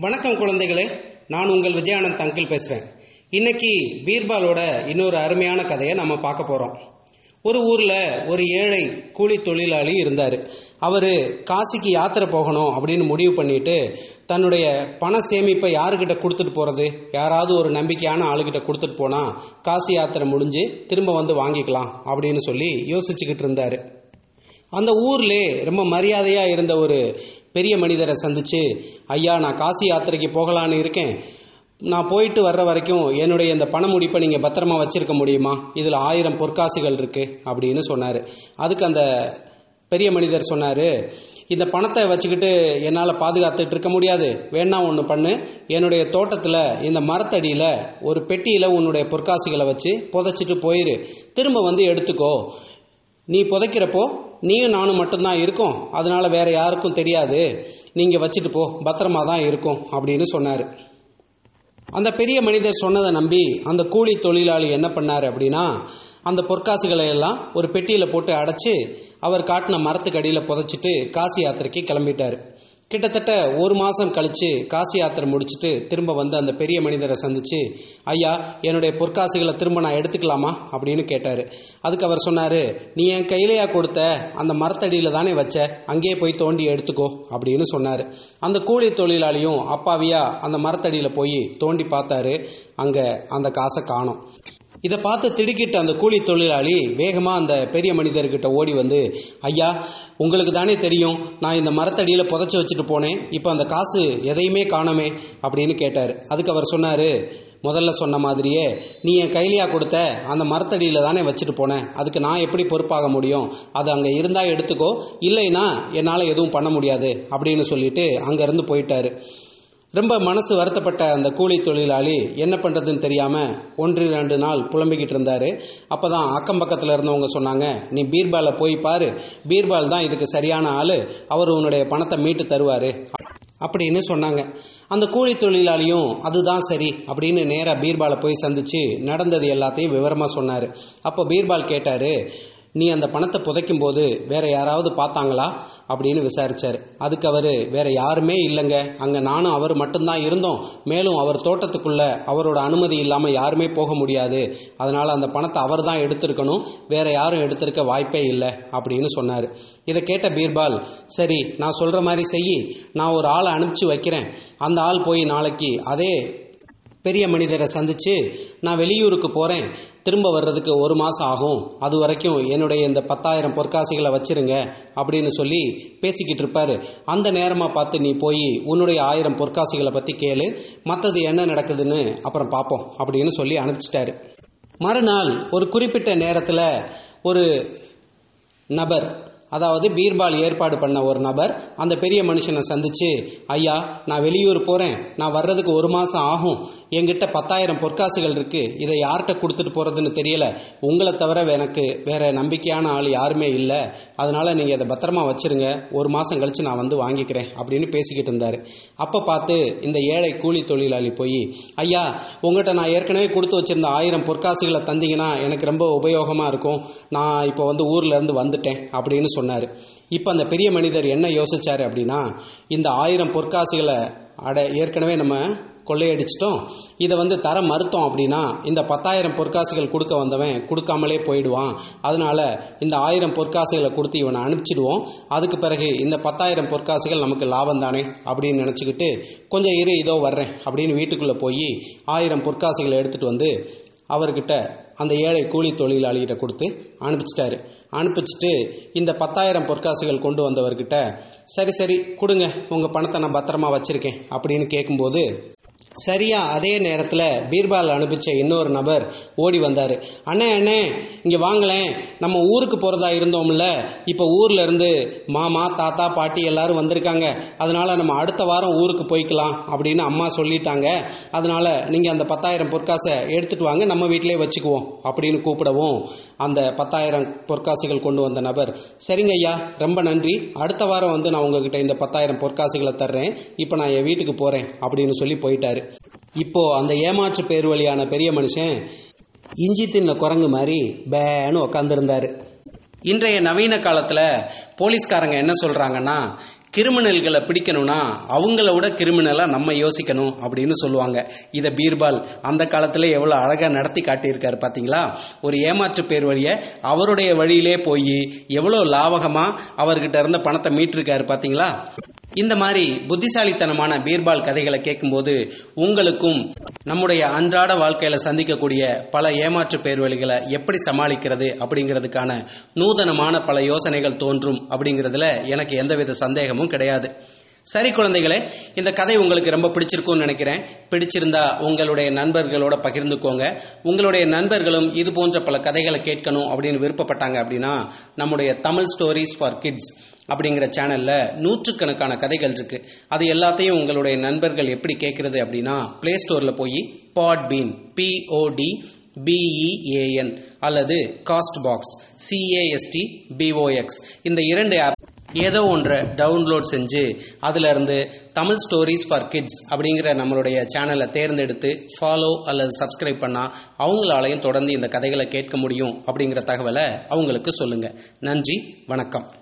வணக்கம் குழந்தைகளே நான் உங்கள் விஜயானந்த் அங்கிள் பேசுகிறேன் இன்னைக்கு பீர்பாலோட இன்னொரு அருமையான கதையை நம்ம பார்க்க போகிறோம் ஒரு ஊரில் ஒரு ஏழை கூலி தொழிலாளி இருந்தார். அவர் காசிக்கு யாத்திரை போகணும் அப்படின்னு முடிவு பண்ணிட்டு தன்னுடைய பண சேமிப்பை யாருக்கிட்ட கொடுத்துட்டு போகிறது யாராவது ஒரு நம்பிக்கையான ஆளுகிட்ட கொடுத்துட்டு போனால் காசி யாத்திரை முடிஞ்சு திரும்ப வந்து வாங்கிக்கலாம் அப்படின்னு சொல்லி யோசிச்சுக்கிட்டு இருந்தார். அந்த ஊர்லே ரொம்ப மரியாதையாக இருந்த ஒரு பெரிய மனிதரை சந்திச்சு ஐயா நான் காசி யாத்திரைக்கு போகலான்னு இருக்கேன். நான் போயிட்டு வர்ற வரைக்கும் என்னுடைய இந்த பண முடிப்பை நீங்கள் பத்திரமா வச்சிருக்க முடியுமா? இதில் ஆயிரம் பொற்காசுகள் இருக்கு அப்படின்னு சொன்னார். அதுக்கு அந்த பெரிய மனிதர் சொன்னார் இந்த பணத்தை வச்சுக்கிட்டு என்னால் பாதுகாத்துட்டு இருக்க முடியாது. வேணா ஒன்று பண்ணு. என்னுடைய தோட்டத்தில் இந்த மரத்தடியில் ஒரு பெட்டியில் உன்னுடைய பொற்காசுகளை வச்சு புதைச்சிட்டு போயிரு. திரும்ப வந்து எடுத்துக்கோ. நீ புதைக்கிறப்போ நீயும் நானும் மட்டும்தான் இருக்கோம். அதனால வேற யாருக்கும் தெரியாது. நீங்க வச்சுட்டு போ. பத்திரமா தான் இருக்கும் அப்படின்னு சொன்னார். அந்த பெரிய மனிதர் சொன்னதை நம்பி அந்த கூலி தொழிலாளி என்ன பண்ணார் அப்படின்னா அந்த பொற்காசுகளை எல்லாம் ஒரு பெட்டியில் போட்டு அடைச்சி அவர் காட்டின மரத்துக்கு அடியில் புதைச்சிட்டு காசி யாத்திரைக்கு கிளம்பிட்டாரு. கிட்டத்தட்ட ஒரு மாசம் கழிச்சு காசி யாத்திரை முடிச்சுட்டு திரும்ப வந்து அந்த பெரிய மனிதரை சந்திச்சு ஐயா என்னுடைய பொற்காசுகளை திரும்ப நான் எடுத்துக்கலாமா? அப்படின்னு கேட்டாரு. அதுக்கு அவர் சொன்னாரு நீ என் கையிலையா கொடுத்த அந்த மரத்தடியில தானே வச்ச? அங்கேயே போய் தோண்டி எடுத்துக்கோ அப்படின்னு சொன்னார். அந்த கூலி தொழிலாளியும் அப்பாவியா அந்த மரத்தடியில போய் தோண்டி பார்த்தாரு. அங்க அந்த காசை காணும். இதை பார்த்து திடுக்கிட்ட அந்த கூலி தொழிலாளி வேகமாக அந்த பெரிய மனிதர்கிட்ட ஓடி வந்து ஐயா உங்களுக்கு தானே தெரியும் நான் இந்த மரத்தடியில் புதைச்சி வச்சுட்டு போனேன். இப்போ அந்த காசு எதையுமே காணோமே அப்படின்னு கேட்டார். அதுக்கு அவர் சொன்னார் முதல்ல சொன்ன மாதிரியே நீ என் கைலியா கொடுத்த அந்த மரத்தடியில் தானே வச்சுட்டு போனேன் அதுக்கு நான் எப்படி பொறுப்பாக முடியும்? அது அங்கே இருந்தால் எடுத்துக்கோ இல்லைன்னா என்னால் எதுவும் பண்ண முடியாது அப்படின்னு சொல்லிட்டு அங்கேருந்து போயிட்டாரு. ரொம்ப மனசு வருத்தப்பட்ட அந்த கூலி தொழிலாளி என்ன பண்ணுறதுன்னு தெரியாமல் ஒன்று ரெண்டு நாள் புலம்பிக்கிட்டு இருந்தாரு. அப்பதான் அக்கம் பக்கத்தில் இருந்தவங்க சொன்னாங்க நீ பீர்பாலை போய் பாரு. பீர்பால் தான் இதுக்கு சரியான ஆள். அவர் உன்னுடைய பணத்தை மீட்டு தருவார். அப்படின்னு சொன்னாங்க. அந்த கூலி தொழிலாளியும் அதுதான் சரி அப்படின்னு நேராக பீர்பாலை போய் சந்திச்சு நடந்தது எல்லாத்தையும் விவரமாக சொன்னார். அப்போ பீர்பால் கேட்டார் நீ அந்த பணத்தை புதைக்கும் போது வேற யாராவது பார்த்தாங்களா? அப்படின்னு விசாரிச்சார். அதுக்கு அவர் வேற யாருமே இல்லைங்க. அங்கே நானும் அவர் மட்டும்தான் இருந்தோம். மேலும் அவர் தோட்டத்துக்குள்ள அவரோட அனுமதி இல்லாமல் யாருமே போக முடியாது. அதனால அந்த பணத்தை அவர் தான் எடுத்திருக்கணும். வேற யாரும் எடுத்திருக்க வாய்ப்பே இல்லை அப்படின்னு சொன்னார். இதை கேட்ட பீர்பால் சரி நான் சொல்கிற மாதிரி செய் நான் ஒரு ஆளை அனுப்பிச்சு வைக்கிறேன். அந்த ஆள் போய் நாளைக்கு அதே பெரிய மனிதரை சந்திச்சு நான் வெளியூருக்கு போறேன். திரும்ப வர்றதுக்கு ஒரு மாசம் ஆகும். அது வரைக்கும் என்னுடைய இந்த பத்தாயிரம் பொற்காசிகளை வச்சிருங்க அப்படின்னு சொல்லி பேசிக்கிட்டு இருப்பாரு. அந்த நேரமா பார்த்து நீ போய் உன்னுடைய ஆயிரம் பொற்காசிகளை பத்தி கேளு. மற்றது என்ன நடக்குதுன்னு அப்புறம் பார்ப்போம் அப்படின்னு சொல்லி அனுப்பிச்சிட்டாரு. மறுநாள் ஒரு குறிப்பிட்ட நேரத்தில் ஒரு நபர் அதாவது பீர்பால் ஏற்பாடு பண்ண ஒரு நபர் அந்த பெரிய மனுஷனை சந்திச்சு ஐயா நான் வெளியூர் போறேன். நான் வர்றதுக்கு ஒரு மாசம் ஆகும். என்கிட்ட பத்தாயிரம் பொற்காசுகள் இருக்கு. இதை யார்கிட்ட கொடுத்துட்டு போறதுன்னு தெரியல. உங்களை தவிர எனக்கு வேற நம்பிக்கையான ஆள் யாருமே இல்லை. அதனால நீங்க அதை பத்திரமா வச்சிருங்க. ஒரு மாசம் கழிச்சு நான் வந்து வாங்கிக்கிறேன் அப்படின்னு பேசிக்கிட்டு இருந்தாரு. அப்ப பார்த்து இந்த ஏழை கூலி தொழிலாளி போய் ஐயா உங்ககிட்ட நான் ஏற்கனவே கொடுத்து வச்சிருந்த ஆயிரம் பொற்காசுகளை தந்தீங்கன்னா எனக்கு ரொம்ப உபயோகமா இருக்கும். நான் இப்போ வந்து ஊர்ல இருந்து வந்துட்டேன் அப்படின்னு சொன்னார். இப்போ அந்த பெரிய மனிதர் என்ன யோசிச்சாரு அப்படின்னா இந்த ஆயிரம் பொற்காசுகளை அட ஏற்கனவே நம்ம கொள்ளையடிச்சிட்டோம். இதை வந்து தர மறுத்தோம் அப்படின்னா இந்த பத்தாயிரம் பொற்காசுகள் கொடுக்க வந்தவன் கொடுக்காமலே போயிடுவான். அதனால இந்த ஆயிரம் பொற்காசுகளை கொடுத்து இவனை அனுப்பிச்சிடுவோம். அதுக்கு பிறகு இந்த பத்தாயிரம் பொற்காசுகள் நமக்கு லாபம் தானே அப்படின்னு நினச்சிக்கிட்டு கொஞ்சம் இரு இதோ வர்றேன் அப்படின்னு வீட்டுக்குள்ளே போய் ஆயிரம் பொற்காசுகளை எடுத்துகிட்டு வந்து அவர்கிட்ட அந்த ஏழை கூலி தொழிலாளிகிட்ட கொடுத்து அனுப்பிச்சிட்டாரு. அனுப்பிச்சிட்டு இந்த பத்தாயிரம் பொற்காசுகள் கொண்டு வந்தவர்கிட்ட சரி சரி கொடுங்க. உங்கள் பணத்தை நான் பத்திரமா வச்சுருக்கேன். அப்படின்னு கேட்கும்போது சரியா அதே நேரத்தில் பீர்பால் அனுப்பிச்ச இன்னொரு நபர் ஓடி வந்தார். அண்ணே அண்ணே இங்கே வாங்களேன். நம்ம ஊருக்கு போகிறதா இருந்தோம்ல. இப்போ ஊரில் இருந்து மாமா தாத்தா பாட்டி எல்லாரும் வந்திருக்காங்க. அதனால நம்ம அடுத்த வாரம் ஊருக்கு போய்க்கலாம் அப்படின்னு அம்மா சொல்லிட்டாங்க. அதனால் நீங்கள் அந்த பத்தாயிரம் பொற்காசை எடுத்துகிட்டு வாங்க. நம்ம வீட்டிலே வச்சுக்குவோம் அப்படின்னு கூப்பிடவும் அந்த பத்தாயிரம் பொற்காசுகள் கொண்டு வந்த நபர் சரிங்க ஐயா ரொம்ப நன்றி. அடுத்த வாரம் வந்து நான் உங்ககிட்ட இந்த பத்தாயிரம் பொற்காசுகளை தர்றேன். இப்போ நான் என் வீட்டுக்கு போகிறேன் அப்படின்னு சொல்லி போயிட்டாரு. இப்போ அந்த ஏமாற்று பேர் வழியான பெரிய மனுஷன் இஞ்சி தின்ன குரங்கு மாதிரி பேன்னு உக்காந்துருந்தாரு. இன்றைய நவீன காலத்தில் போலீஸ்காரங்க என்ன சொல்கிறாங்கன்னா கிரிமினல்களை பிடிக்கணும்னா அவங்கள விட கிரிமினலாக நம்ம யோசிக்கணும் அப்படின்னு சொல்லுவாங்க. இதை பீர்பால் அந்த காலத்தில் எவ்வளோ அழகாக நடத்தி காட்டியிருக்காரு பார்த்தீங்களா ஒரு ஏமாற்று பேர் வழியை அவருடைய வழியிலே போய் எவ்வளோ லாவகமாக அவர்கிட்ட இருந்த பணத்தை மீட்டிருக்காரு பார்த்தீங்களா இந்த மாதிரி புத்திசாலித்தனமான பீர்பால் கதைகளை கேட்கும்போது உங்களுக்கும் நம்முடைய அன்றாட வாழ்க்கையில சந்திக்கக்கூடிய பல ஏமாற்று பேர்வழிகளை எப்படி சமாளிக்கிறது அப்படிங்கிறதுக்கான நூதனமான பல யோசனைகள் தோன்றும் அப்படிங்கிறதுல எனக்கு எந்தவித சந்தேகமும் கிடையாது. சரி குழந்தைகளே இந்த கதை உங்களுக்கு ரொம்ப பிடிச்சிருக்கும்னு நினைக்கிறேன். பிடிச்சிருந்தா உங்களுடைய நண்பர்களோட பகிர்ந்துக்கோங்க. உங்களுடைய நண்பர்களும் இது போன்ற பல கதைகளை கேட்கணும் அப்படின்னு விருப்பப்பட்டாங்க அப்படின்னா நம்முடைய தமிழ் ஸ்டோரிஸ் ஃபார் கிட்ஸ் அப்படிங்கிற சேனல்ல நூற்றுக்கணக்கான கதைகள் இருக்கு. அது எல்லாத்தையும் உங்களுடைய நண்பர்கள் எப்படி கேட்கறது அப்படின்னா பிளே ஸ்டோர்ல போய் Podbean P O D B E A N அல்லது Castbox C A S T B O X இந்த இரண்டு ஆப் ஏதோ ஒன்றை டவுன்லோட் செஞ்சு அதிலிருந்து தமிழ் ஸ்டோரிஸ் ஃபார் கிட்ஸ் அப்படிங்கிற நம்மளுடைய சேனலை தேர்ந்தெடுத்து ஃபாலோ அல்லது சப்ஸ்கிரைப் பண்ணால் அவங்களாலையும் தொடர்ந்து இந்த கதைகளை கேட்க முடியும் அப்படிங்கிற தகவலை அவங்களுக்கு சொல்லுங்கள் நன்றி வணக்கம்.